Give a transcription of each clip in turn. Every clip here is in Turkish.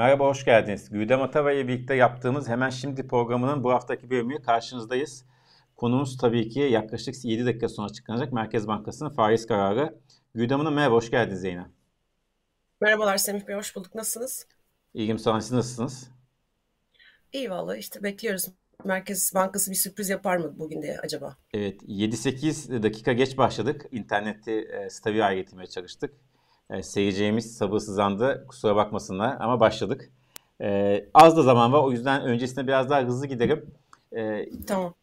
Merhaba, hoş geldiniz. Güdem Atava ile birlikte yaptığımız Hemen Şimdi programının bu haftaki bölümüyle karşınızdayız. Konumuz tabii ki yaklaşık 7 dakika sonra açıklanacak Merkez Bankası'nın faiz kararı. Güdem Hanım merhaba, hoş geldiniz Zeynep. Merhabalar Semih Bey, hoş bulduk. Nasılsınız? İyiyim, sağ olun. Siz nasılsınız? İyi valla işte bekliyoruz. Merkez Bankası bir sürpriz yapar mı bugün diye acaba? Evet, 7-8 dakika geç başladık. İnterneti e, stabil getirmeye çalıştık. E, seyircimiz sabırsızlandı. Kusura bakmasınlar ama başladık. E, az da zaman var. O yüzden öncesinde biraz daha hızlı giderim. E, tamam.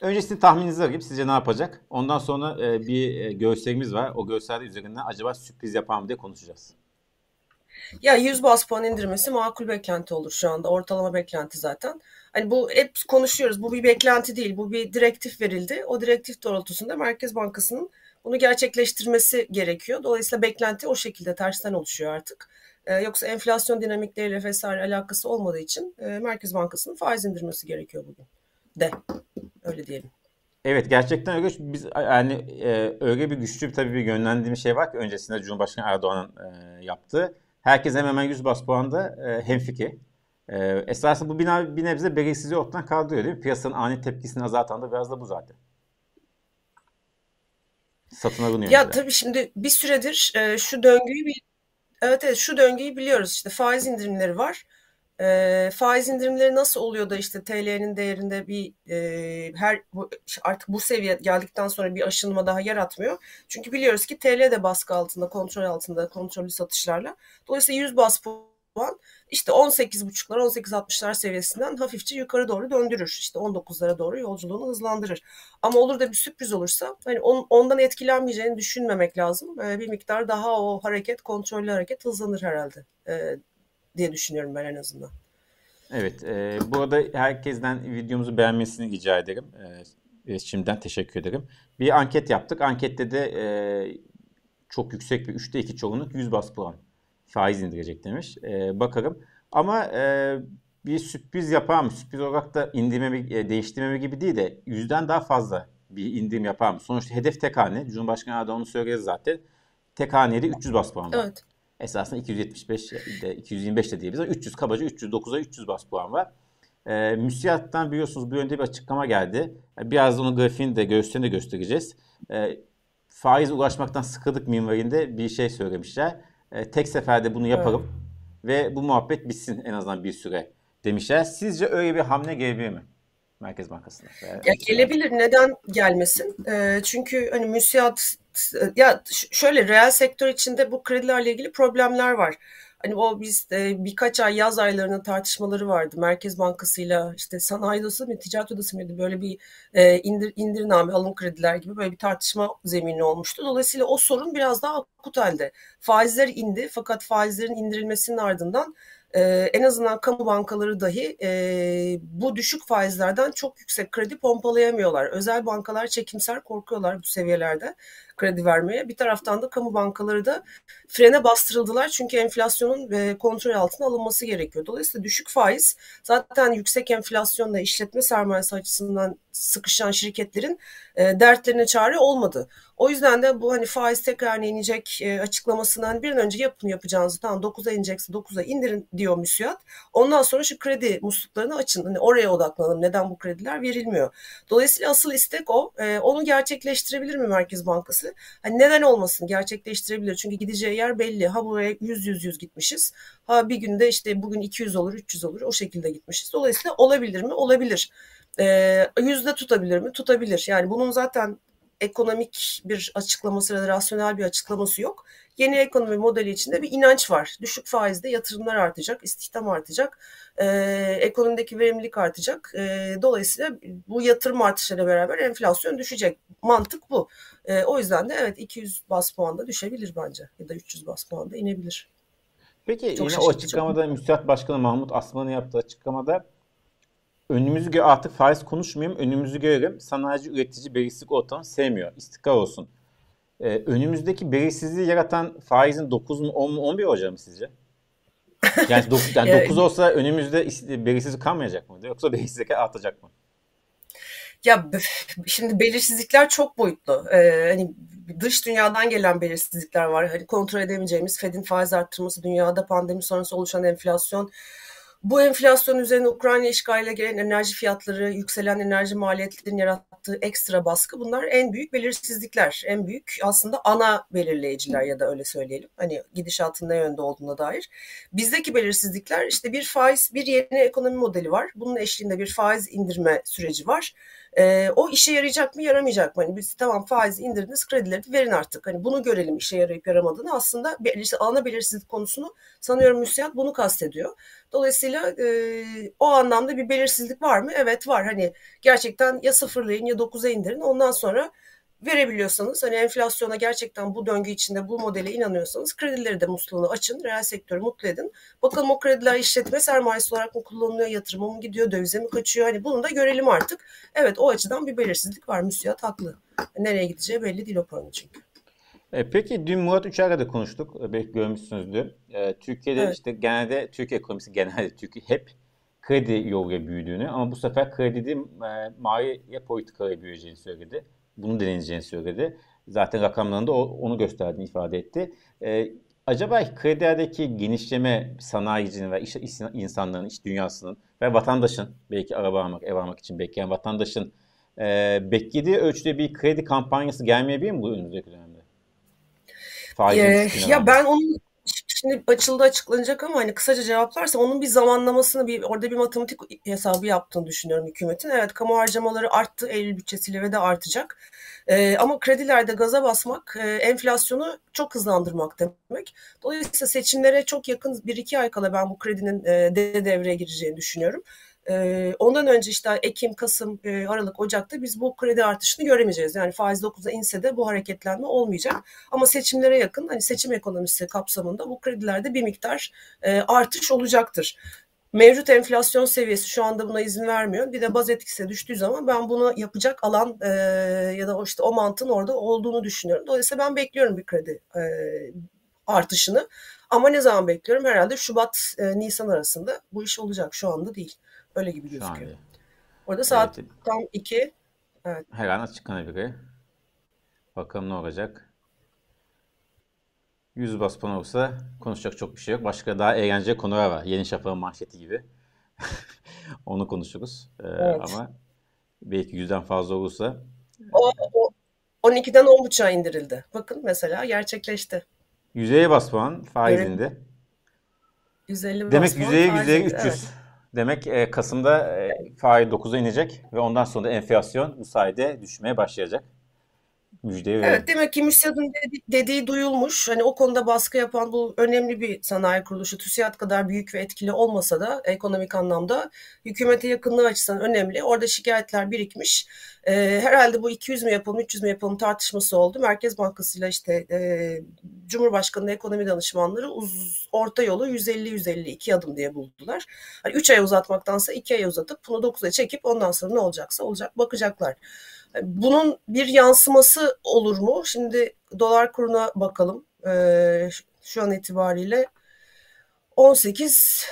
Öncesinde tahmininizi alayım. Sizce ne yapacak? Ondan sonra e, bir e, görselimiz var. O görselde üzerinden acaba sürpriz yapar mı diye konuşacağız. Ya 100 bas puan indirmesi makul beklenti olur şu anda. Ortalama beklenti zaten. Hani bu hep konuşuyoruz. Bu bir beklenti değil. Bu bir direktif verildi. O direktif doğrultusunda Merkez Bankası'nın bunu gerçekleştirmesi gerekiyor. Dolayısıyla beklenti o şekilde tersten oluşuyor artık. Ee, yoksa enflasyon dinamikleriyle vesaire alakası olmadığı için e, Merkez Bankası'nın faiz indirmesi gerekiyor bugün de. Öyle diyelim. Evet gerçekten öyle. Biz yani e, öyle bir güçlü tabii bir yönlendiğimiz şey var ki öncesinde Cumhurbaşkanı Erdoğan'ın e, yaptığı. Herkes hemen hemen 100 bas puanda e, hemfikir. E, esasında bu bir, bir nebze belirsizliği ortadan kaldırıyor değil mi? Piyasanın ani tepkisini azaltan da biraz da bu zaten. Satın alınıyor. Ya tabii şimdi bir süredir e, şu döngüyü bir evet evet şu döngüyü biliyoruz. İşte faiz indirimleri var. E, faiz indirimleri nasıl oluyor da işte TL'nin değerinde bir e, her bu, artık bu seviye geldikten sonra bir aşınma daha yaratmıyor. Çünkü biliyoruz ki TL de baskı altında, kontrol altında, kontrollü satışlarla. Dolayısıyla 100 bas puan işte 18.5'lar 18.60'lar seviyesinden hafifçe yukarı doğru döndürür. İşte 19'lara doğru yolculuğunu hızlandırır. Ama olur da bir sürpriz olursa hani on, ondan etkilenmeyeceğini düşünmemek lazım. Ee, bir miktar daha o hareket kontrollü hareket hızlanır herhalde ee, diye düşünüyorum ben en azından. Evet. E, bu arada herkesten videomuzu beğenmesini rica ederim. E, şimdiden teşekkür ederim. Bir anket yaptık. Ankette de e, çok yüksek bir 3'te 2 çoğunluk 100 bas puan faiz indirecek demiş. E, bakarım. Ama e, bir sürpriz yapar mı? Sürpriz olarak da indirmeme, e, değiştirmeme gibi değil de yüzden daha fazla bir indirim yapar mı? Sonuçta hedef tek hane. Cumhurbaşkanı Erdoğan onu söyledi zaten. Tek hanede 300 bas puan var. Evet. Esasında 275 de 225 de diyebiliriz. 300 kabaca 309'a 300 bas puan var. E, müsiyattan biliyorsunuz bir önce bir açıklama geldi. Biraz onu grafiğini de göğüslerini de göstereceğiz. E, faiz ulaşmaktan sıkıldık minvalinde bir şey söylemişler. E, tek seferde bunu yapalım evet. ve bu muhabbet bitsin en azından bir süre demişler. Sizce öyle bir hamle gelebilir mi? Merkez Bankası'na. Ya gelebilir. Neden gelmesin? E, çünkü hani müsiyat ya şöyle reel sektör içinde bu kredilerle ilgili problemler var. Hani o biz e, birkaç ay yaz aylarının tartışmaları vardı. Merkez Bankası'yla işte sanayi odası mı, ticaret odası mıydı? Böyle bir e, indir, indiriname, alım krediler gibi böyle bir tartışma zemini olmuştu. Dolayısıyla o sorun biraz daha akut halde. Faizler indi fakat faizlerin indirilmesinin ardından e, en azından kamu bankaları dahi e, bu düşük faizlerden çok yüksek kredi pompalayamıyorlar. Özel bankalar çekimser korkuyorlar bu seviyelerde kredi vermeye. Bir taraftan da kamu bankaları da frene bastırıldılar çünkü enflasyonun e, kontrol altına alınması gerekiyor. Dolayısıyla düşük faiz zaten yüksek enflasyonla işletme sermayesi açısından sıkışan şirketlerin e, dertlerine çare olmadı. O yüzden de bu hani faiz tekrar inecek e, açıklamasından bir an önce yapın yapacağınızı tamam 9'a inecekse 9'a indirin diyor müsiyat. Ondan sonra şu kredi musluklarını açın. Hani oraya odaklanalım. Neden bu krediler verilmiyor? Dolayısıyla asıl istek o. Onu gerçekleştirebilir mi Merkez Bankası? Hani neden olmasın? Gerçekleştirebilir. Çünkü gideceği yer belli. Ha buraya 100 100 100 gitmişiz. Ha bir günde işte bugün 200 olur, 300 olur. O şekilde gitmişiz. Dolayısıyla olabilir mi? Olabilir. E, yüzde tutabilir mi? Tutabilir. Yani bunun zaten ekonomik bir açıklaması ya da rasyonel bir açıklaması yok. Yeni ekonomi modeli içinde bir inanç var. Düşük faizde yatırımlar artacak, istihdam artacak, e, ekonomideki verimlilik artacak. E, dolayısıyla bu yatırım artışıyla beraber enflasyon düşecek. Mantık bu. E, o yüzden de evet 200 bas puanda düşebilir bence ya da 300 bas puanda inebilir. Peki Çok yine o açıklamada Müsait Başkanı Mahmut Asman'ın yaptığı açıklamada önümüzü gö artık faiz konuşmayayım. Önümüzü görelim. Sanayici, üretici belirsizlik ortamı sevmiyor. İstikrar olsun. Ee, önümüzdeki belirsizliği yaratan faizin 9 mu 10 mu 11 olacak mı sizce? Yani 9, yani 9 olsa önümüzde belirsizlik kalmayacak mı? Yoksa belirsizlik artacak mı? Ya şimdi belirsizlikler çok boyutlu. Ee, hani dış dünyadan gelen belirsizlikler var. Hani kontrol edemeyeceğimiz Fed'in faiz arttırması, dünyada pandemi sonrası oluşan enflasyon, bu enflasyon üzerine Ukrayna işgaliyle gelen enerji fiyatları, yükselen enerji maliyetlerinin yarattığı ekstra baskı bunlar en büyük belirsizlikler. En büyük aslında ana belirleyiciler ya da öyle söyleyelim. Hani gidişatın ne yönde olduğuna dair. Bizdeki belirsizlikler işte bir faiz, bir yeni ekonomi modeli var. Bunun eşliğinde bir faiz indirme süreci var. E, o işe yarayacak mı yaramayacak mı? Hani biz tamam faizi indirdiniz kredileri verin artık. Hani bunu görelim işe yarayıp yaramadığını. Aslında belirsiz, ana belirsizlik konusunu sanıyorum müsiyat bunu kastediyor. Dolayısıyla e, o anlamda bir belirsizlik var mı? Evet var. Hani gerçekten ya sıfırlayın ya dokuza indirin. Ondan sonra verebiliyorsanız hani enflasyona gerçekten bu döngü içinde bu modele inanıyorsanız kredileri de musluğunu açın, reel sektörü mutlu edin. Bakalım o krediler işletme sermayesi olarak mı kullanılıyor, yatırıma mı gidiyor, dövize mi kaçıyor? Hani bunu da görelim artık. Evet o açıdan bir belirsizlik var. Müsiyat haklı. Nereye gideceği belli değil o paranın çünkü. E, peki dün Murat Uçar'la da konuştuk. E, belki görmüşsünüzdür. E, Türkiye'de evet. işte genelde Türkiye ekonomisi genelde Türkiye hep kredi yoluyla büyüdüğünü ama bu sefer kredi e, maliye politikalarıyla büyüyeceğini söyledi bunu deneyeceğini söyledi. Zaten rakamlarında onu gösterdiğini ifade etti. Ee, acaba kredilerdeki genişleme sanayicinin ve iş insanların, iş dünyasının ve vatandaşın belki araba almak, ev almak için bekleyen vatandaşın e, beklediği ölçüde bir kredi kampanyası gelmeyebilir mi bu önümüzdeki dönemde? Ee, ya ben onun şimdi açıldı açıklanacak ama hani kısaca cevaplarsam onun bir zamanlamasını bir orada bir matematik hesabı yaptığını düşünüyorum hükümetin. Evet kamu harcamaları arttı Eylül bütçesiyle ve de artacak. Ee, ama kredilerde gaza basmak e, enflasyonu çok hızlandırmak demek. Dolayısıyla seçimlere çok yakın bir iki ay kala ben bu kredinin e, de devreye gireceğini düşünüyorum. Ee, ondan önce işte Ekim, Kasım, e, Aralık, Ocak'ta biz bu kredi artışını göremeyeceğiz. Yani faiz 9'a inse de bu hareketlenme olmayacak. Ama seçimlere yakın hani seçim ekonomisi kapsamında bu kredilerde bir miktar e, artış olacaktır. Mevcut enflasyon seviyesi şu anda buna izin vermiyor. Bir de baz etkisi düştüğü zaman ben bunu yapacak alan e, ya da işte o mantığın orada olduğunu düşünüyorum. Dolayısıyla ben bekliyorum bir kredi e, artışını. Ama ne zaman bekliyorum? Herhalde Şubat, e, Nisan arasında bu iş olacak. Şu anda değil. Öyle gibi gözüküyor. Orada saat evet. tam 2. Evet. Her an açık kanalleri. Bakalım ne olacak. 100 baspan olursa konuşacak çok bir şey yok. Başka daha eğlenceli konular var. Yeni Şafak'ın manşeti gibi. Onu konuşuruz. Ee, evet. Ama belki yüzden fazla olursa. O, o 12'den 10.5'a indirildi. Bakın mesela gerçekleşti. Yüzeye bas puan faiz evet. indi. 150 Demek yüzeye yüzeye 300. Evet. Demek e, Kasım'da e, faiz 9'a inecek ve ondan sonra enflasyon bu sayede düşmeye başlayacak. Müjdeyi Evet demek ki MÜSİAD'ın dedi, dediği duyulmuş. Hani o konuda baskı yapan bu önemli bir sanayi kuruluşu TÜSİAD kadar büyük ve etkili olmasa da ekonomik anlamda hükümete yakınlığı açısından önemli. Orada şikayetler birikmiş. Ee, herhalde bu 200 mü yapalım 300 mü yapalım tartışması oldu. Merkez Bankası ile işte e, Cumhurbaşkanı ekonomi danışmanları uz, orta yolu 150-152 adım diye buldular. Hani 3 ay uzatmaktansa 2 ay uzatıp bunu 9'a çekip ondan sonra ne olacaksa olacak bakacaklar. Bunun bir yansıması olur mu? Şimdi dolar kuruna bakalım. Ee, şu an itibariyle 18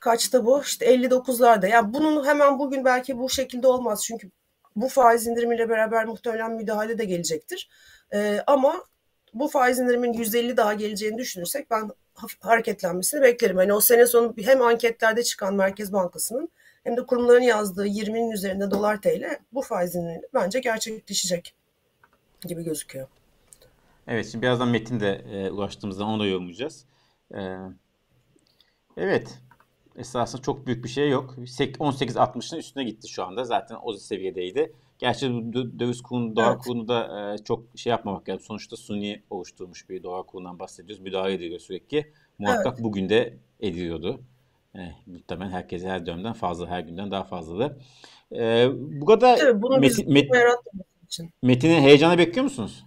kaçta bu? İşte 59'larda. Yani bunun hemen bugün belki bu şekilde olmaz. Çünkü bu faiz indirimiyle beraber muhtemelen müdahale de gelecektir. Ee, ama bu faiz indirimin 150 daha geleceğini düşünürsek ben hareketlenmesini beklerim. Hani o sene sonu hem anketlerde çıkan Merkez Bankası'nın hem de kurumların yazdığı 20'nin üzerinde dolar TL bu faizin bence gerçekleşecek gibi gözüküyor. Evet şimdi birazdan Metin de e, ulaştığımızda onu da yorumlayacağız. E, evet esasında çok büyük bir şey yok. 18.60'ın üstüne gitti şu anda. Zaten o seviyedeydi. Gerçi döviz kurunu, dolar evet. kurunu da e, çok şey yapmamak lazım. Sonuçta suni oluşturmuş bir dolar kurundan bahsediyoruz. Müdahale ediliyor sürekli. Muhakkak evet. bugün de ediliyordu. Eh, muhtemelen herkese her dönemden fazla, her günden daha fazladı. Ee, bu kadar Tabii bunu Metin, Met, için. Metin'i heyecana bekliyor musunuz?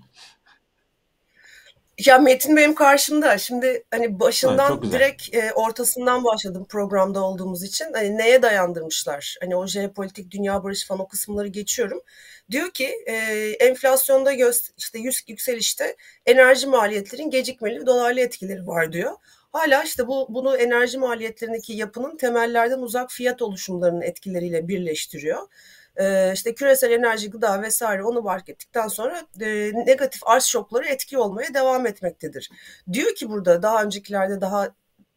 Ya Metin benim karşımda. Şimdi hani başından ha, direkt e, ortasından başladım programda olduğumuz için. Hani neye dayandırmışlar? Hani o jeopolitik dünya barış falan o kısımları geçiyorum. Diyor ki e, enflasyonda göz, işte yükselişte enerji maliyetlerin gecikmeli dolarlı etkileri var diyor. Hala işte bu bunu enerji maliyetlerindeki yapının temellerden uzak fiyat oluşumlarının etkileriyle birleştiriyor. e, işte küresel enerji, gıda vesaire onu fark ettikten sonra e, negatif arz şokları etki olmaya devam etmektedir. Diyor ki burada daha öncekilerde daha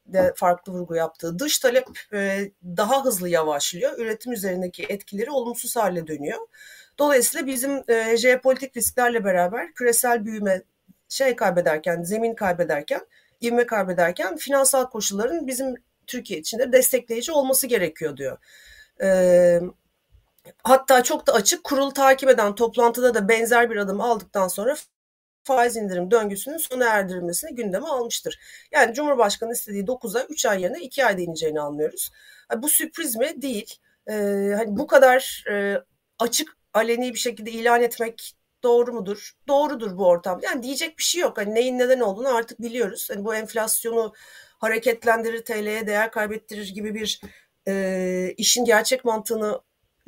de farklı vurgu yaptığı dış talep e, daha hızlı yavaşlıyor. Üretim üzerindeki etkileri olumsuz hale dönüyor. Dolayısıyla bizim e, jeopolitik risklerle beraber küresel büyüme şey kaybederken, zemin kaybederken, ivme kaybederken finansal koşulların bizim Türkiye için de destekleyici olması gerekiyor diyor. E, hatta çok da açık kurul takip eden toplantıda da benzer bir adım aldıktan sonra faiz indirim döngüsünün sona erdirilmesini gündeme almıştır. Yani Cumhurbaşkanı istediği 9'a 3 ay yerine 2 ayda ineceğini anlıyoruz. Bu sürpriz mi? Değil. Ee, hani bu kadar e, açık aleni bir şekilde ilan etmek doğru mudur? Doğrudur bu ortam. Yani diyecek bir şey yok. Hani neyin neden olduğunu artık biliyoruz. Hani bu enflasyonu hareketlendirir, TL'ye değer kaybettirir gibi bir e, işin gerçek mantığını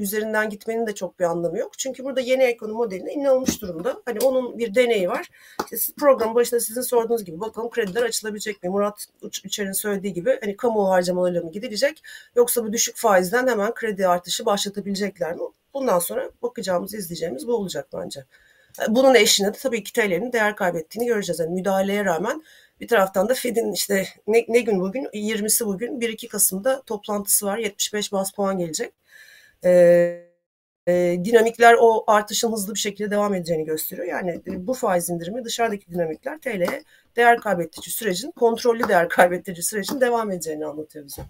üzerinden gitmenin de çok bir anlamı yok. Çünkü burada yeni ekonomi modeline inanılmış durumda. Hani onun bir deneyi var. İşte program başında sizin sorduğunuz gibi bakalım krediler açılabilecek mi? Murat Üçer'in söylediği gibi hani kamu harcamalarıyla mı gidilecek? Yoksa bu düşük faizden hemen kredi artışı başlatabilecekler mi? Bundan sonra bakacağımız, izleyeceğimiz bu olacak bence. Bunun eşliğinde de tabii ki TL'nin değer kaybettiğini göreceğiz. Yani müdahaleye rağmen bir taraftan da Fed'in işte ne, ne gün bugün 20'si bugün 1-2 Kasım'da toplantısı var. 75 bas puan gelecek. Ee, e, dinamikler o artışın hızlı bir şekilde devam edeceğini gösteriyor. Yani e, bu faiz indirimi dışarıdaki dinamikler TL'ye değer kaybettirici sürecin, kontrollü değer kaybettirici sürecin devam edeceğini anlatıyor bize.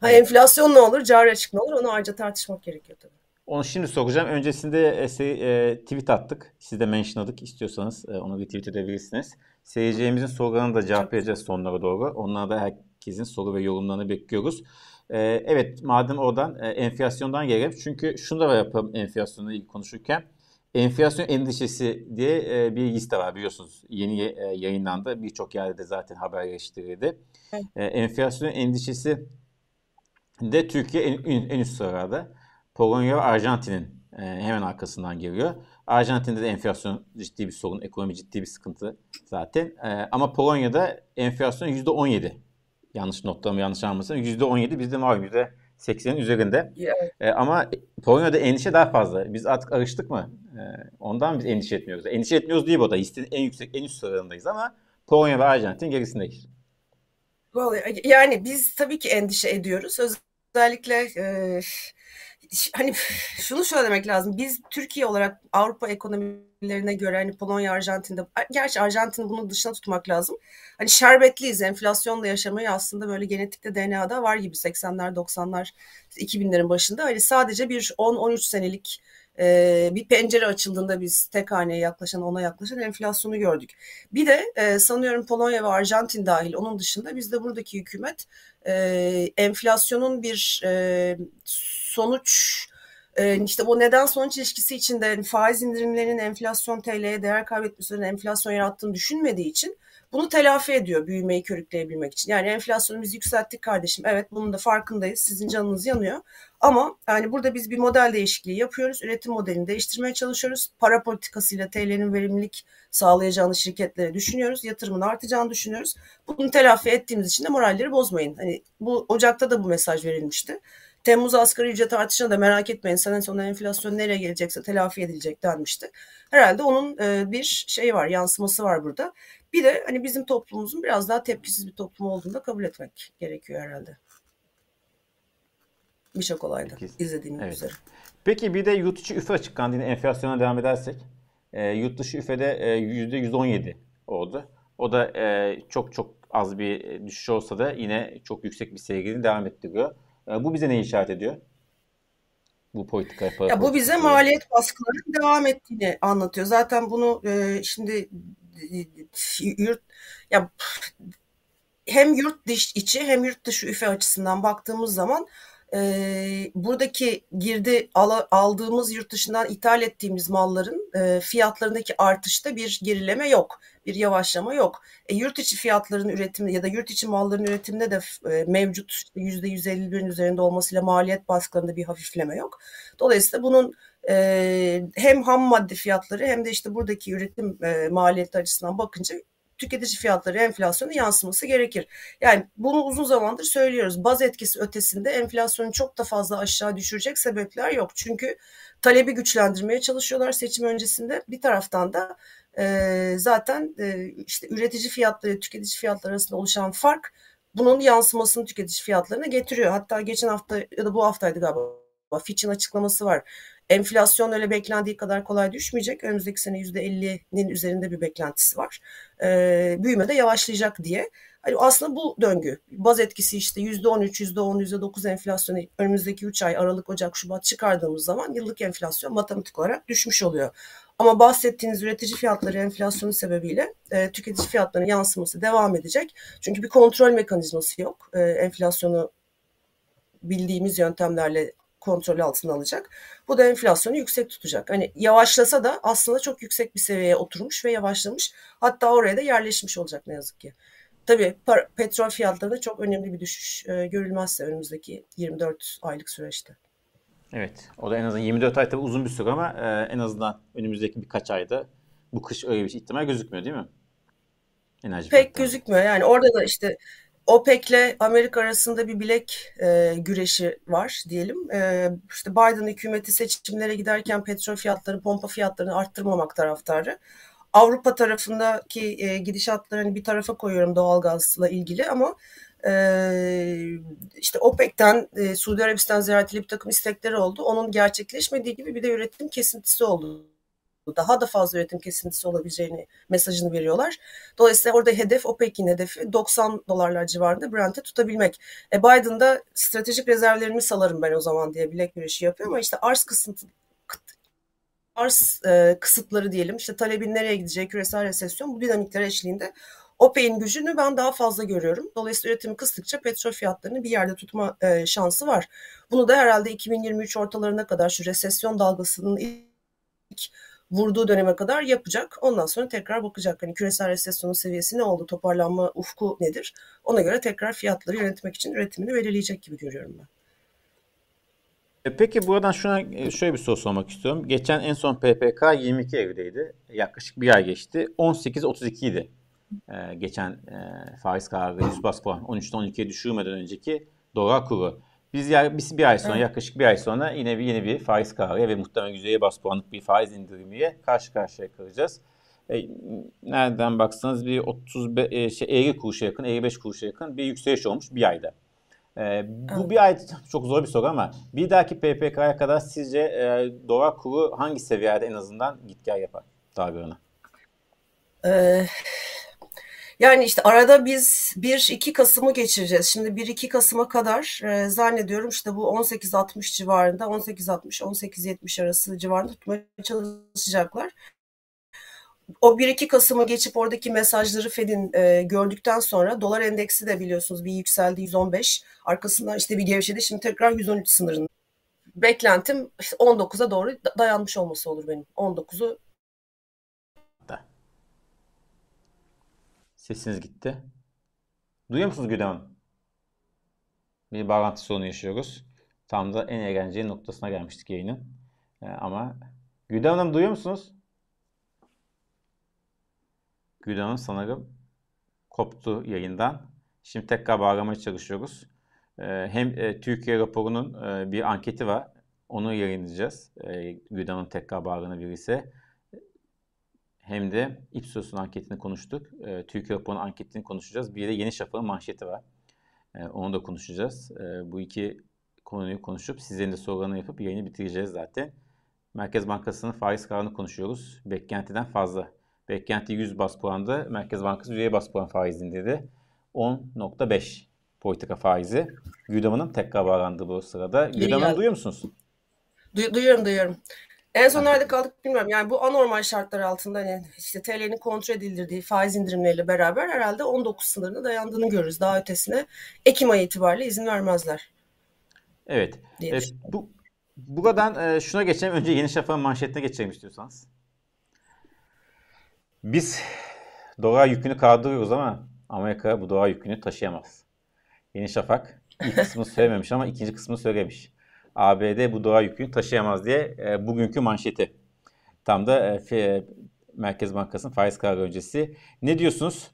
Ha, enflasyon ne olur, cari açık ne olur onu ayrıca tartışmak gerekiyor tabii. Onu şimdi soracağım. Öncesinde e, e, tweet attık. Siz de mentionladık. İstiyorsanız e, onu retweet edebilirsiniz. Seyircilerimizin sorularını da cevaplayacağız sonlara doğru. Onlara da herkesin soru ve yorumlarını bekliyoruz. E, evet madem oradan e, enflasyondan gelelim. Çünkü şunu da yapalım enflasyonla ilgili konuşurken. Enflasyon endişesi diye e, bir liste var biliyorsunuz. Yeni e, yayınlandı. Birçok yerde de zaten haberleştirildi. Evet. E, enflasyon endişesi de Türkiye en, en üst sırada. Polonya ve Arjantin'in e, hemen arkasından geliyor. Arjantin'de de enflasyon ciddi bir sorun, ekonomi ciddi bir sıkıntı zaten. E, ama Polonya'da enflasyon %17. Yanlış notlarımı yanlış anlamasın. %17 bizde malum %80'in üzerinde. Evet. E, ama Polonya'da endişe daha fazla. Biz artık alıştık mı? E, ondan biz endişe etmiyoruz. Endişe etmiyoruz değil bu da. Listenin en yüksek, en üst sıralarındayız ama Polonya ve Arjantin gerisindeyiz. Yani biz tabii ki endişe ediyoruz. Özellikle e, hani şunu söylemek lazım. Biz Türkiye olarak Avrupa ekonomilerine göre hani Polonya, Arjantin'de gerçi Arjantin'i bunun dışına tutmak lazım. Hani şerbetliyiz. Enflasyonla yaşamayı aslında böyle genetikte DNA'da var gibi 80'ler 90'lar 2000'lerin başında. Hani sadece bir 10-13 senelik e, bir pencere açıldığında biz tek haneye yaklaşan ona yaklaşan enflasyonu gördük. Bir de e, sanıyorum Polonya ve Arjantin dahil onun dışında bizde buradaki hükümet e, enflasyonun bir e, sonuç işte o neden sonuç ilişkisi içinde faiz indirimlerinin enflasyon TL'ye değer kaybetmesinin enflasyon yarattığını düşünmediği için bunu telafi ediyor büyümeyi körükleyebilmek için. Yani enflasyonu biz yükselttik kardeşim. Evet bunun da farkındayız. Sizin canınız yanıyor. Ama yani burada biz bir model değişikliği yapıyoruz. Üretim modelini değiştirmeye çalışıyoruz. Para politikasıyla TL'nin verimlilik sağlayacağını şirketlere düşünüyoruz. Yatırımın artacağını düşünüyoruz. Bunu telafi ettiğimiz için de moralleri bozmayın. Hani bu Ocak'ta da bu mesaj verilmişti. Temmuz asgari ücret artışına da merak etmeyin. Sene sonu enflasyon nereye gelecekse telafi edilecek denmişti. Herhalde onun e, bir şey var, yansıması var burada. Bir de hani bizim toplumumuzun biraz daha tepkisiz bir toplum olduğunu da kabul etmek gerekiyor herhalde. Birçok olayda izlediğimiz evet. üzere. Peki bir de yurt içi üfe açıklandı. Yine enflasyona devam edersek. E, yurt dışı üfede e, %117 oldu. O da e, çok çok az bir düşüş olsa da yine çok yüksek bir sevginin devam ettiriyor. E, bu bize ne işaret ediyor? Bu politika ya bu bize maliyet baskılarının devam ettiğini anlatıyor. Zaten bunu e, şimdi yurt ya hem yurt dışı içi hem yurt dışı üfe açısından baktığımız zaman e, buradaki girdi al, aldığımız yurt dışından ithal ettiğimiz malların e, fiyatlarındaki artışta bir gerileme yok. Bir yavaşlama yok. E, yurt içi fiyatların üretimi ya da yurt içi malların üretiminde de e, mevcut %151'in üzerinde olmasıyla maliyet baskılarında bir hafifleme yok. Dolayısıyla bunun e, hem ham madde fiyatları hem de işte buradaki üretim e, maliyeti açısından bakınca tüketici fiyatları enflasyonu yansıması gerekir. Yani bunu uzun zamandır söylüyoruz. Baz etkisi ötesinde enflasyonu çok da fazla aşağı düşürecek sebepler yok. Çünkü talebi güçlendirmeye çalışıyorlar seçim öncesinde. Bir taraftan da e, zaten e, işte üretici fiyatları, tüketici fiyatları arasında oluşan fark bunun yansımasını tüketici fiyatlarına getiriyor. Hatta geçen hafta ya da bu haftaydı galiba Fitch'in açıklaması var. Enflasyon öyle beklendiği kadar kolay düşmeyecek. Önümüzdeki sene %50'nin üzerinde bir beklentisi var. Ee, büyüme de yavaşlayacak diye. Hani aslında bu döngü. Baz etkisi işte %13, %10, %9 enflasyonu önümüzdeki 3 ay Aralık, Ocak, Şubat çıkardığımız zaman yıllık enflasyon matematik olarak düşmüş oluyor. Ama bahsettiğiniz üretici fiyatları enflasyonu sebebiyle e, tüketici fiyatlarının yansıması devam edecek. Çünkü bir kontrol mekanizması yok. E, enflasyonu bildiğimiz yöntemlerle kontrol altına alacak. Bu da enflasyonu yüksek tutacak. Hani yavaşlasa da aslında çok yüksek bir seviyeye oturmuş ve yavaşlamış. Hatta oraya da yerleşmiş olacak ne yazık ki. Tabii petrol fiyatlarında çok önemli bir düşüş e, görülmezse önümüzdeki 24 aylık süreçte. Evet. O da en azından 24 ay tabii uzun bir süre ama e, en azından önümüzdeki birkaç ayda bu kış öyle bir ihtimal gözükmüyor değil mi? Enerji Pek fiyatları. gözükmüyor. Yani orada da işte OPEC'le Amerika arasında bir bilek e, güreşi var diyelim. E, işte Biden hükümeti seçimlere giderken petrol fiyatları, pompa fiyatlarını arttırmamak taraftarı. Avrupa tarafındaki e, gidişatları hani bir tarafa koyuyorum doğalgazla ilgili ama e, işte OPEC'ten e, Suudi Arabistan ziyaretiyle bir takım istekleri oldu. Onun gerçekleşmediği gibi bir de üretim kesintisi oldu daha da fazla üretim kesintisi olabileceğini mesajını veriyorlar. Dolayısıyla orada hedef OPEC'in hedefi 90 dolarlar civarında Brent'e tutabilmek. E Biden da stratejik rezervlerimi salarım ben o zaman diye bilek güreşi yapıyor ama işte arz kısıntı arz e, kısıtları diyelim işte talebin nereye gideceği küresel resesyon bu dinamikler eşliğinde OPEC'in gücünü ben daha fazla görüyorum. Dolayısıyla üretimi kıstıkça petrol fiyatlarını bir yerde tutma e, şansı var. Bunu da herhalde 2023 ortalarına kadar şu resesyon dalgasının ilk vurduğu döneme kadar yapacak. Ondan sonra tekrar bakacak. Hani küresel resesyonun seviyesi ne oldu? Toparlanma ufku nedir? Ona göre tekrar fiyatları yönetmek için üretimini belirleyecek gibi görüyorum ben. E, peki buradan şuna e, şöyle bir soru sormak istiyorum. Geçen en son PPK 22 Eylül'deydi. Yaklaşık bir ay geçti. 18.32 idi. Ee, geçen e, faiz kararı 100 bas puan 13'ten 12'ye düşürmeden önceki dolar kuru. Biz, ya, biz bir ay sonra evet. yaklaşık bir ay sonra yine bir yeni bir faiz kararı ve muhtemelen yüzeye bas puanlık bir faiz indirimiye karşı karşıya kalacağız. E, nereden baksanız bir 35 e, şey 50 kuruşa yakın, 55 kuruşa yakın bir yükseliş olmuş bir ayda. E, bu evet. bir ay çok zor bir soru ama bir dahaki PPK'ya kadar sizce e, dolar kuru hangi seviyede en azından gitgah yapar tabirine? Ee, yani işte arada biz 1-2 Kasım'ı geçireceğiz. Şimdi 1-2 Kasım'a kadar e, zannediyorum işte bu 18.60 civarında 18.60-18.70 arası civarında tutmaya çalışacaklar. O 1-2 Kasım'ı geçip oradaki mesajları Fed'in e, gördükten sonra dolar endeksi de biliyorsunuz bir yükseldi 115. Arkasından işte bir gevşedi. Şimdi tekrar 113 sınırında. Beklentim işte 19'a doğru dayanmış olması olur benim. 19'u Sesiniz gitti. Duyuyor musunuz Güdem Hanım? Bir bağlantı sorunu yaşıyoruz. Tam da en eğlenceli noktasına gelmiştik yayının. Ee, ama Güdem Hanım duyuyor musunuz? Güdem Hanım sanırım koptu yayından. Şimdi tekrar bağlamaya çalışıyoruz. Ee, hem e, Türkiye raporunun e, bir anketi var. Onu yayınlayacağız. E, Güdem Hanım tekrar bağlanabilirse hem de Ipsos'un anketini konuştuk. E, Türkiye raporunun anketini konuşacağız. Bir de Yeni Şafak'ın manşeti var. E, onu da konuşacağız. E, bu iki konuyu konuşup sizlerin de sorularını yapıp yayını bitireceğiz zaten. Merkez Bankası'nın faiz kararını konuşuyoruz. Beklentiden fazla. Beklenti 100 bas puanda. Merkez Bankası 100 bas puan faiz indirdi. 10.5 politika faizi. Güdaman'ın tekrar bağlandığı bu sırada. Güdaman'ı duyuyor musunuz? Du- duyuyorum duyuyorum. En son nerede kaldık bilmiyorum. Yani bu anormal şartlar altında hani işte TL'nin kontrol edildiği faiz indirimleriyle beraber herhalde 19 sınırına dayandığını görürüz. Daha ötesine Ekim ayı itibariyle izin vermezler. Evet. E, bu buradan e, şuna geçelim. Önce Yeni Şafak'ın manşetine geçelim istiyorsanız. Biz doğa yükünü kaldırıyoruz ama Amerika bu doğa yükünü taşıyamaz. Yeni Şafak ilk kısmını söylememiş ama ikinci kısmını söylemiş. ABD bu doğa yükünü taşıyamaz diye e, bugünkü manşeti. Tam da e, Merkez Bankası'nın faiz kararı öncesi. Ne diyorsunuz?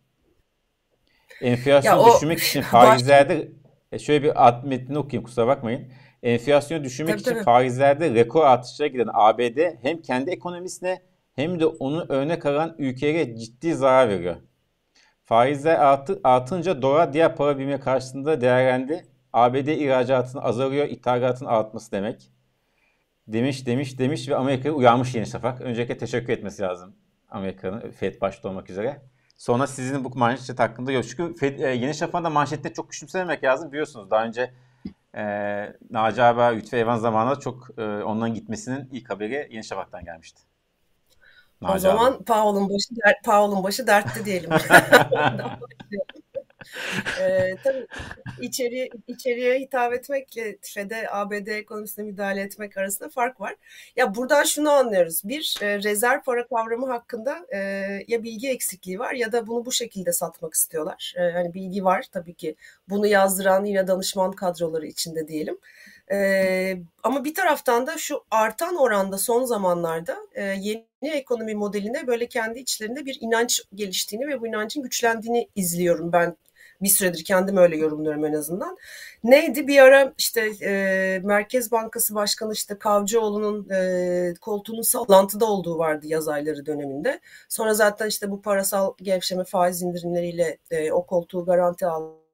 enflasyonu o düşürmek için faizlerde e, şöyle bir ad metnini okuyayım kusura bakmayın. Enflasyonu düşürmek Tabii için tabii. faizlerde rekor artışlara giden ABD hem kendi ekonomisine hem de onu örnek alan ülkelere ciddi zarar veriyor. Faizler artı, artınca dolar diğer para birimi karşısında değerlendi. ABD ihracatını azalıyor, ithalatın artması demek. Demiş, demiş, demiş ve Amerika'yı uyarmış Yeni Şafak. Öncelikle teşekkür etmesi lazım Amerika'nın, FED başta olmak üzere. Sonra sizin bu manşet hakkında yok. Çünkü Fed, e, Yeni Şafak'ın da manşetini çok küçümsememek lazım biliyorsunuz. Daha önce e, Naci Ağabey, Lütfü Eyvan zamanında çok e, ondan gitmesinin ilk haberi Yeni Şafak'tan gelmişti. O Naci abi. zaman Powell'ın başı, der, Powell'ın başı dertte diyelim. Ee, tabii içeriye, içeriye hitap etmekle FED'e, ABD ekonomisine müdahale etmek arasında fark var. Ya buradan şunu anlıyoruz. Bir, e, rezerv para kavramı hakkında e, ya bilgi eksikliği var ya da bunu bu şekilde satmak istiyorlar. E, hani bilgi var tabii ki. Bunu yazdıran yine danışman kadroları içinde diyelim. Ee, ama bir taraftan da şu artan oranda son zamanlarda e, yeni ekonomi modeline böyle kendi içlerinde bir inanç geliştiğini ve bu inancın güçlendiğini izliyorum ben bir süredir kendim öyle yorumluyorum en azından. Neydi bir ara işte e, Merkez Bankası Başkanı işte Kavcıoğlu'nun e, koltuğunun sallantıda olduğu vardı yaz ayları döneminde. Sonra zaten işte bu parasal gevşeme faiz indirimleriyle e, o koltuğu garanti aldı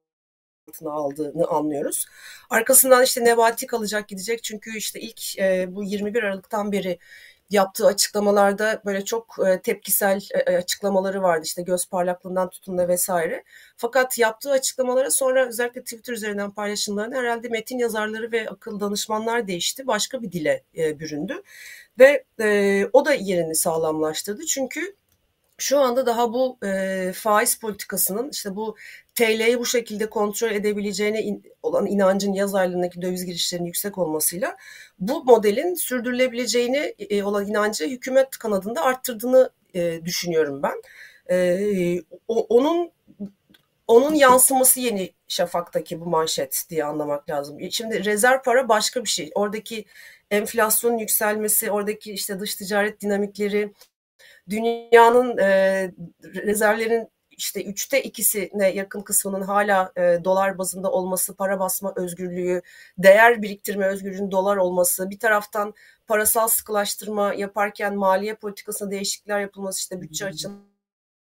altına aldığını anlıyoruz. Arkasından işte Nebati kalacak gidecek çünkü işte ilk e, bu 21 Aralık'tan beri yaptığı açıklamalarda böyle çok e, tepkisel e, açıklamaları vardı işte göz parlaklığından tutun da vesaire. Fakat yaptığı açıklamalara sonra özellikle Twitter üzerinden paylaşımlarında herhalde metin yazarları ve akıl danışmanlar değişti. Başka bir dile e, büründü ve e, o da yerini sağlamlaştırdı. Çünkü şu anda daha bu e, faiz politikasının işte bu TL'yi bu şekilde kontrol edebileceğine in, olan inancın yaz aylarındaki döviz girişlerinin yüksek olmasıyla bu modelin sürdürülebileceğine e, olan inancı hükümet kanadında arttırdığını e, düşünüyorum ben. E, o, onun onun yansıması yeni şafaktaki bu manşet diye anlamak lazım. Şimdi rezerv para başka bir şey. Oradaki enflasyonun yükselmesi, oradaki işte dış ticaret dinamikleri, dünyanın e, rezervlerin işte üçte ikisine yakın kısmının hala e, dolar bazında olması, para basma özgürlüğü, değer biriktirme özgürlüğünün dolar olması, bir taraftan parasal sıkılaştırma yaparken maliye politikasına değişiklikler yapılması, işte bütçe açığını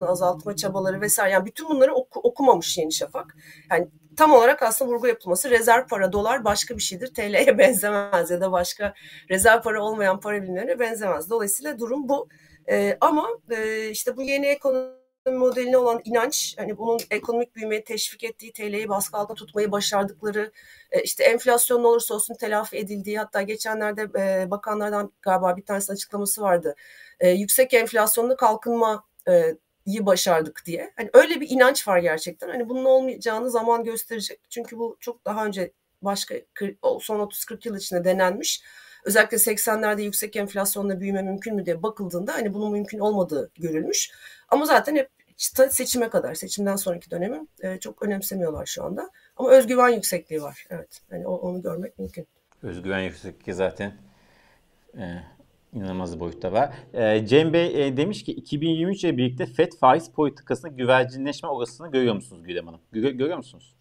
azaltma çabaları vesaire. Yani bütün bunları oku, okumamış Yeni Şafak. Yani tam olarak aslında vurgu yapılması rezerv para, dolar başka bir şeydir. TL'ye benzemez ya da başka rezerv para olmayan para birimlerine benzemez. Dolayısıyla durum bu. E, ama e, işte bu yeni ekonomi modeline olan inanç, hani bunun ekonomik büyümeyi teşvik ettiği, TL'yi baskı altında tutmayı başardıkları, e, işte enflasyon ne olursa olsun telafi edildiği, hatta geçenlerde e, bakanlardan galiba bir tanesi açıklaması vardı. E, yüksek enflasyonlu kalkınma iyi başardık diye. Hani öyle bir inanç var gerçekten. Hani bunun olmayacağını zaman gösterecek. Çünkü bu çok daha önce başka son 30-40 yıl içinde denenmiş özellikle 80'lerde yüksek enflasyonla büyüme mümkün mü diye bakıldığında hani bunun mümkün olmadığı görülmüş. Ama zaten hep seçime kadar, seçimden sonraki dönemi e, çok önemsemiyorlar şu anda. Ama özgüven yüksekliği var. Evet. Yani onu görmek mümkün. Özgüven yüksekliği zaten e, inanılmaz boyutta var. E, Cem Bey e, demiş ki 2023 ile birlikte FED faiz politikasında güvercinleşme olasılığını görüyor musunuz Gülem Hanım? Gör, görüyor musunuz?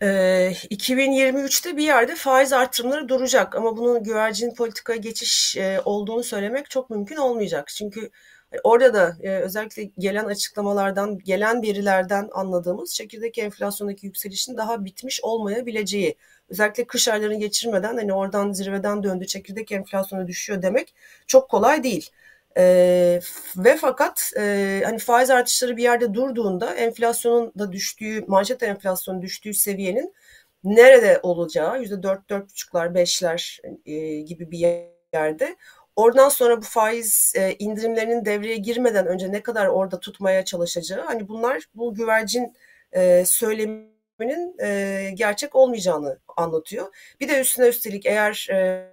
2023'te bir yerde faiz artırımları duracak ama bunun güvercin politikaya geçiş olduğunu söylemek çok mümkün olmayacak. Çünkü orada da özellikle gelen açıklamalardan, gelen verilerden anladığımız çekirdek enflasyondaki yükselişin daha bitmiş olmayabileceği. Özellikle kış aylarını geçirmeden hani oradan zirveden döndü çekirdek enflasyonu düşüyor demek çok kolay değil. E, ve fakat e, hani faiz artışları bir yerde durduğunda enflasyonun da düştüğü, manşet enflasyonun düştüğü seviyenin nerede olacağı yüzde dört, dört buçuklar, beşler gibi bir yerde. Oradan sonra bu faiz e, indirimlerinin devreye girmeden önce ne kadar orada tutmaya çalışacağı, hani bunlar bu güvercin e, söyleminin e, gerçek olmayacağını anlatıyor. Bir de üstüne üstelik eğer e,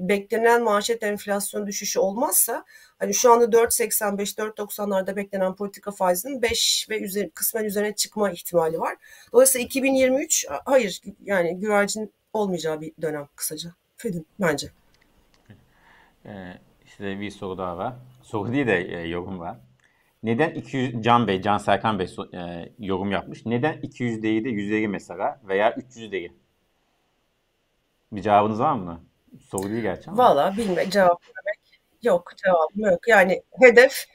beklenen manşet enflasyon düşüşü olmazsa hani şu anda 4.85 4.90'larda beklenen politika faizinin 5 ve üzeri, kısmen üzerine çıkma ihtimali var. Dolayısıyla 2023 hayır yani güvercin olmayacağı bir dönem kısaca. Fed'in bence. Ee, işte bir soru daha var. Soru değil de e, yorum var. Neden 200 Can Bey, Can Serkan Bey e, yorum yapmış. Neden 200 değil de 150 mesela veya 300 değil? Bir cevabınız var mı? Soru değil gerçi ama. Valla bilmek cevap vermek yok cevabım yok. Yani hedef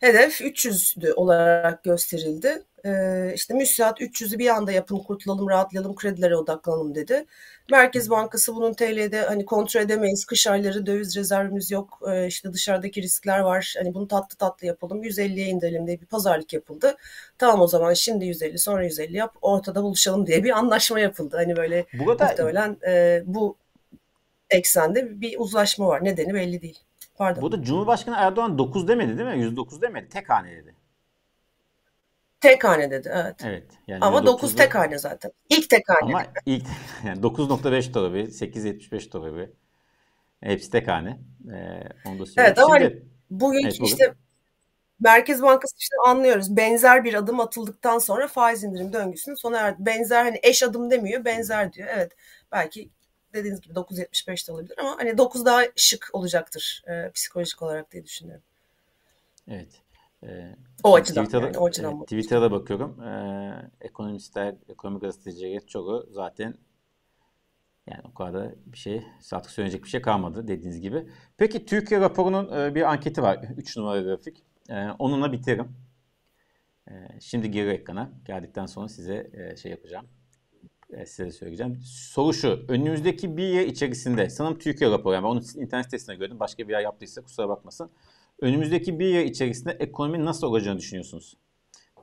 hedef 300'dü olarak gösterildi. Ee, işte müsiat 300'ü bir anda yapın kurtulalım rahatlayalım kredilere odaklanalım dedi. Merkez Bankası bunun TL'de hani kontrol edemeyiz kış ayları döviz rezervimiz yok ee, işte dışarıdaki riskler var hani bunu tatlı tatlı yapalım 150'ye indirelim diye bir pazarlık yapıldı. Tamam o zaman şimdi 150 sonra 150 yap ortada buluşalım diye bir anlaşma yapıldı. Hani böyle Burada... muhtemelen e, bu eksende bir uzlaşma var nedeni belli değil. Pardon. Burada Cumhurbaşkanı Erdoğan 9 demedi değil mi? 109 demedi. Tek hane dedi. Tek hane dedi evet. Evet. Yani Ama 9 tek hane zaten. İlk tek hane. Ama ilk yani 9.5 doları, 8.75 doları. Hepsi tek hane. Ee, onu da evet ama Şimdi, hani bugün evet, işte Merkez Bankası işte anlıyoruz. Benzer bir adım atıldıktan sonra faiz indirim döngüsünün sona erdi. Benzer hani eş adım demiyor, benzer diyor. Evet belki dediğiniz gibi 9.75 de olabilir ama hani 9 daha şık olacaktır e, psikolojik olarak diye düşünüyorum. Evet. Ee, o açıdan Twitter'da, yani, o açıdan e, Twitter'da bakıyorum. Ee, ekonomistler, ekonomi gazetecileri çoğu zaten yani o kadar bir şey, artık söyleyecek bir şey kalmadı dediğiniz gibi. Peki Türkiye raporunun e, bir anketi var. 3 numara grafik. E, onunla bitiririm. E, şimdi geri ekrana geldikten sonra size e, şey yapacağım. E, size söyleyeceğim. Soru şu. Önümüzdeki bir yıl içerisinde sanırım Türkiye raporu yani onu internet sitesine gördüm. Başka bir yer yaptıysa kusura bakmasın. Önümüzdeki bir yıl içerisinde ekonomi nasıl olacağını düşünüyorsunuz?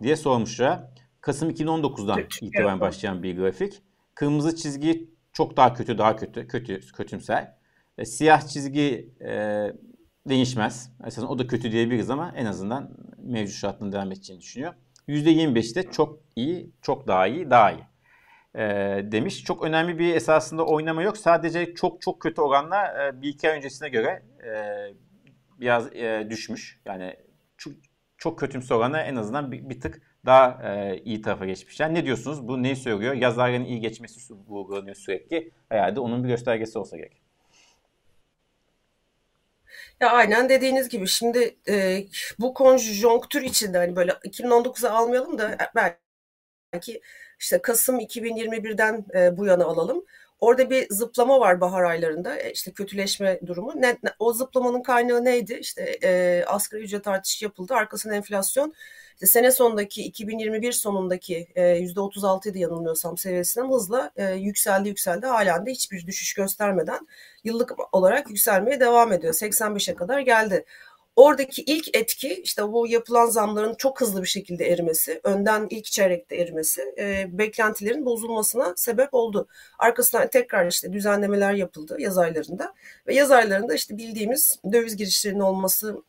Diye sormuşlar. Kasım 2019'dan itibaren başlayan bir grafik. Kırmızı çizgi çok daha kötü, daha kötü, kötü, kötümser. E, siyah çizgi e, değişmez. Aslında o da kötü diyebiliriz ama en azından mevcut şartlarında devam edeceğini düşünüyor. %25'te çok iyi, çok daha iyi, daha iyi e, demiş. Çok önemli bir esasında oynama yok. Sadece çok çok kötü oranla e, bir iki ay öncesine göre e, biraz e, düşmüş. Yani çok, çok kötümse oranı en azından bir, bir tık daha e, iyi tarafa geçmişler. Ne diyorsunuz? Bu neyi söylüyor? Yazarların iyi geçmesi vurgulanıyor sürekli. Herhalde onun bir göstergesi olsa gerek. Ya aynen dediğiniz gibi şimdi e, bu konjonktür içinde hani böyle 2019'a almayalım da belki işte Kasım 2021'den e, bu yana alalım. Orada bir zıplama var bahar aylarında e, işte kötüleşme durumu. Ne, o zıplamanın kaynağı neydi? İşte e, asgari ücret artışı yapıldı. Arkasında enflasyon işte sene sonundaki 2021 sonundaki e, %36 idi yanılmıyorsam seviyesinden hızla e, yükseldi yükseldi. Halen de hiçbir düşüş göstermeden yıllık olarak yükselmeye devam ediyor. 85'e kadar geldi. Oradaki ilk etki işte bu yapılan zamların çok hızlı bir şekilde erimesi, önden ilk çeyrekte erimesi e, beklentilerin bozulmasına sebep oldu. Arkasından tekrar işte düzenlemeler yapıldı yaz aylarında ve yaz aylarında işte bildiğimiz döviz girişlerinin olması,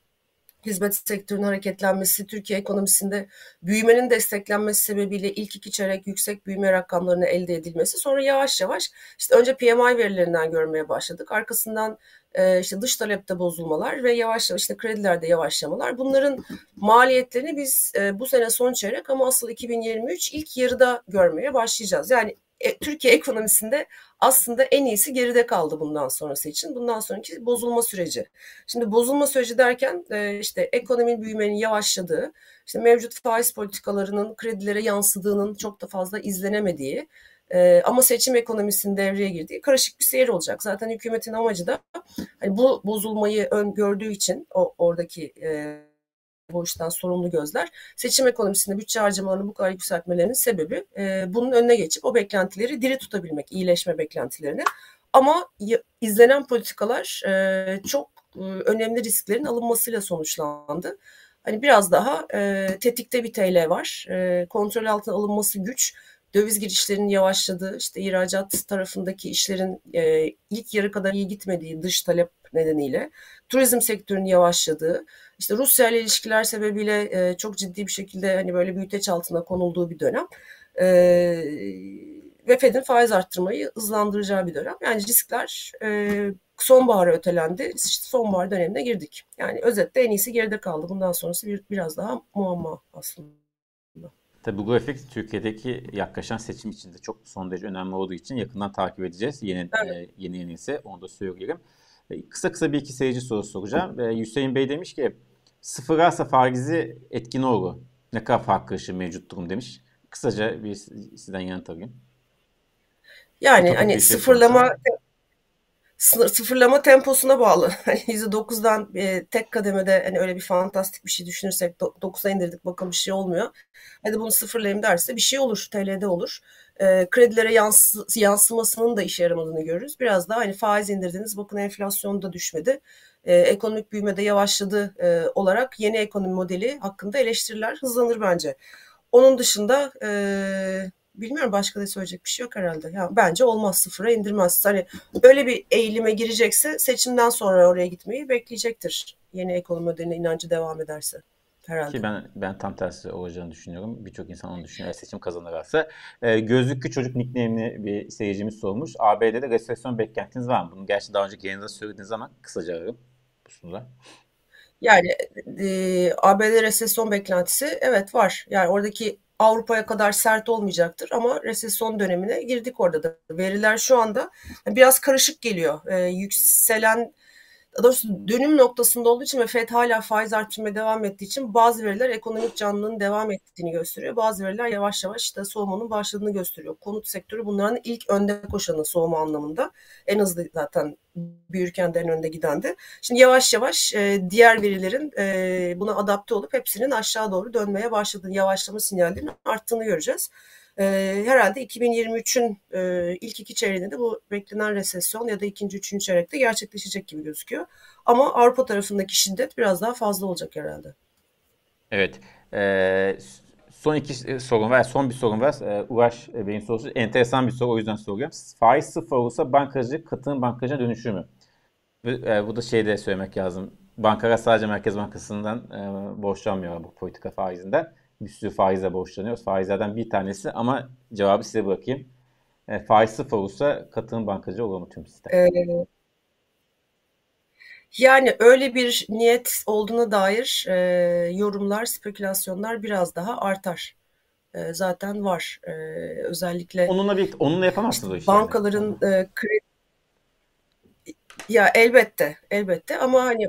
hizmet sektörünün hareketlenmesi, Türkiye ekonomisinde büyümenin desteklenmesi sebebiyle ilk iki çeyrek yüksek büyüme rakamlarını elde edilmesi, sonra yavaş yavaş işte önce PMI verilerinden görmeye başladık. Arkasından e, işte dış talepte bozulmalar ve yavaş yavaş işte kredilerde yavaşlamalar. Bunların maliyetlerini biz e, bu sene son çeyrek ama asıl 2023 ilk yarıda görmeye başlayacağız. Yani e, Türkiye ekonomisinde aslında en iyisi geride kaldı bundan sonrası için. Bundan sonraki bozulma süreci. Şimdi bozulma süreci derken e, işte ekonominin büyümenin yavaşladığı, işte mevcut faiz politikalarının kredilere yansıdığının çok da fazla izlenemediği e, ama seçim ekonomisinin devreye girdiği karışık bir seyir olacak. Zaten hükümetin amacı da hani bu bozulmayı öngördüğü için o oradaki bu işten sorumlu gözler seçim ekonomisinde bütçe harcamalarını bu kadar yükseltmelerinin sebebi e, bunun önüne geçip o beklentileri diri tutabilmek, iyileşme beklentilerini. Ama izlenen politikalar e, çok e, önemli risklerin alınmasıyla sonuçlandı. Hani biraz daha e, tetikte bir TL var. E, kontrol altına alınması güç döviz girişlerinin yavaşladığı, işte ihracat tarafındaki işlerin e, ilk yarı kadar iyi gitmediği dış talep nedeniyle, turizm sektörünün yavaşladığı, işte Rusya ile ilişkiler sebebiyle e, çok ciddi bir şekilde hani böyle büyüteç altına konulduğu bir dönem. E, ve Fed'in faiz arttırmayı hızlandıracağı bir dönem. Yani riskler e, sonbahara ötelendi. İşte sonbahar dönemine girdik. Yani özetle en iyisi geride kaldı. Bundan sonrası bir, biraz daha muamma aslında. Tabii bu grafik Türkiye'deki yaklaşan seçim için de çok son derece önemli olduğu için yakından takip edeceğiz. Yeni evet. e, yeni yeni ise onu da söyleyelim. E, kısa kısa bir iki seyirci sorusu soracağım. E, Hüseyin Bey demiş ki Sıfırlarsa faizi etkin olur. Ne kadar fark ışığı mevcut durum demiş. Kısaca bir sizden yanıt alayım. Yani hani şey sıfırlama soracağım sıfırlama temposuna bağlı. %9'dan hani e, tek kademede hani öyle bir fantastik bir şey düşünürsek 9'a indirdik bakalım bir şey olmuyor. Hadi bunu sıfırlayayım derse bir şey olur. TL'de olur. E, kredilere yansı, yansımasının da işe yaramadığını görürüz. Biraz daha hani faiz indirdiniz bakın enflasyon da düşmedi. E, ekonomik büyümede yavaşladı e, olarak yeni ekonomi modeli hakkında eleştiriler hızlanır bence. Onun dışında e, bilmiyorum başka da söyleyecek bir şey yok herhalde. Ya bence olmaz sıfıra indirmez. Hani öyle bir eğilime girecekse seçimden sonra oraya gitmeyi bekleyecektir. Yeni ekonomi modeline inancı devam ederse. Herhalde. Ki ben ben tam tersi olacağını düşünüyorum. Birçok insan onu düşünüyor. Seçim kazanırlarsa. E, gözlüklü çocuk nickname'li bir seyircimiz sormuş. ABD'de resesyon beklentiniz var mı? Bunu gerçi daha önce yayında söylediniz ama kısaca ararım. Üstünde. Yani e, ABD resesyon beklentisi evet var. Yani oradaki Avrupa'ya kadar sert olmayacaktır ama resesyon dönemine girdik orada da. Veriler şu anda biraz karışık geliyor. Ee, yükselen doğrusu dönüm noktasında olduğu için ve FED hala faiz artırmaya devam ettiği için bazı veriler ekonomik canlılığın devam ettiğini gösteriyor. Bazı veriler yavaş yavaş işte soğumanın başladığını gösteriyor. Konut sektörü bunların ilk önde koşanı soğuma anlamında. En hızlı zaten büyürken de en önde gidendi. Şimdi yavaş yavaş e, diğer verilerin e, buna adapte olup hepsinin aşağı doğru dönmeye başladığını, yavaşlama sinyallerinin arttığını göreceğiz. E, herhalde 2023'ün e, ilk iki çeyreğinde de bu beklenen resesyon ya da ikinci, üçüncü çeyrekte gerçekleşecek gibi gözüküyor. Ama Avrupa tarafındaki şiddet biraz daha fazla olacak herhalde. Evet. Ee, son iki sorun var. Son bir sorun var. Ee, Uğraş e, Bey'in sorusu. Enteresan bir soru o yüzden soruyorum. Faiz sıfır olursa bankacılık katılım bankacına dönüşür mü? E, bu da şey de söylemek lazım. Bankalar sadece Merkez Bankası'ndan e, borçlanmıyor bu politika faizinden bir sürü faize borçlanıyoruz. Faizlerden bir tanesi ama cevabı size bırakayım. E, faiz sıfır olursa katılım bankacı olur mu tüm sistem? Ee, yani öyle bir niyet olduğuna dair e, yorumlar, spekülasyonlar biraz daha artar. E, zaten var. E, özellikle onunla bir onunla yapamazsınız o işi. Bankaların yani. e, kredi ya elbette, elbette ama hani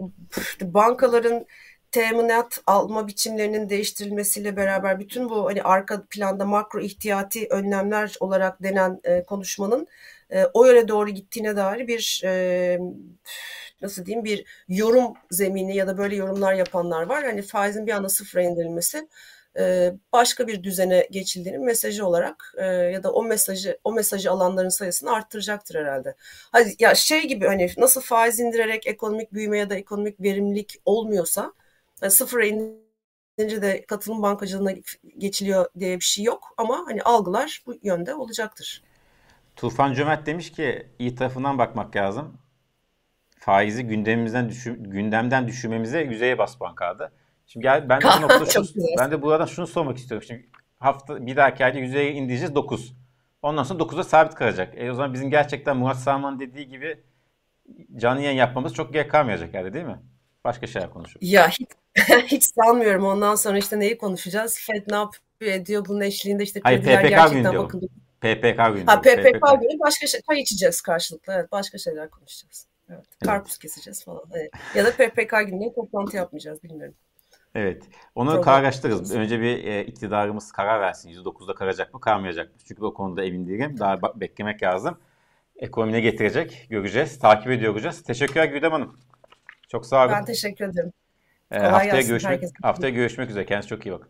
bankaların teminat alma biçimlerinin değiştirilmesiyle beraber bütün bu hani arka planda makro ihtiyati önlemler olarak denen e, konuşmanın e, o yöne doğru gittiğine dair bir e, nasıl diyeyim bir yorum zemini ya da böyle yorumlar yapanlar var. Hani faizin bir anda sıfıra indirilmesi e, başka bir düzene geçildiğinin mesajı olarak e, ya da o mesajı o mesajı alanların sayısını arttıracaktır herhalde. Hadi ya şey gibi hani nasıl faiz indirerek ekonomik büyüme ya da ekonomik verimlilik olmuyorsa sıfıra inince de katılım bankacılığına geçiliyor diye bir şey yok ama hani algılar bu yönde olacaktır. Tufan Cömert demiş ki iyi tarafından bakmak lazım. Faizi gündemimizden düşü, gündemden düşürmemize yüzeye bas bankada. Şimdi gel ben de bu noktada şunu, ben de buradan şunu sormak istiyorum. Şimdi hafta bir dahaki ayda yüzeye indireceğiz 9. Ondan sonra 9'da sabit kalacak. E o zaman bizim gerçekten Murat Salman dediği gibi canlı yayın yapmamız çok gerek kalmayacak yani değil mi? Başka şeyler konuşuruz. Ya hiç, hiç sanmıyorum. Ondan sonra işte neyi konuşacağız? Fed ne yapıyor ediyor bunun eşliğinde işte Hayır PPK gerçekten günü bakın. PPK günü. Ha PPK, PPK günü başka şey çay içeceğiz karşılıklı. Evet başka şeyler konuşacağız. Evet. Karpuz evet. keseceğiz falan. Evet. Ya da PPK günü toplantı yapmayacağız bilmiyorum. Evet. Onu Program kararlaştırırız. Önce bir e, iktidarımız karar versin. %9'da kalacak mı kalmayacak mı? Çünkü o konuda emin değilim. Daha beklemek lazım. Ekonomine getirecek. Göreceğiz. Takip ediyor olacağız. Teşekkürler Güdem Hanım. Çok sağ olun. Ben teşekkür ederim. Ee, haftaya görüşmek haftaya görüşmek üzere. Kendinize çok iyi bakın.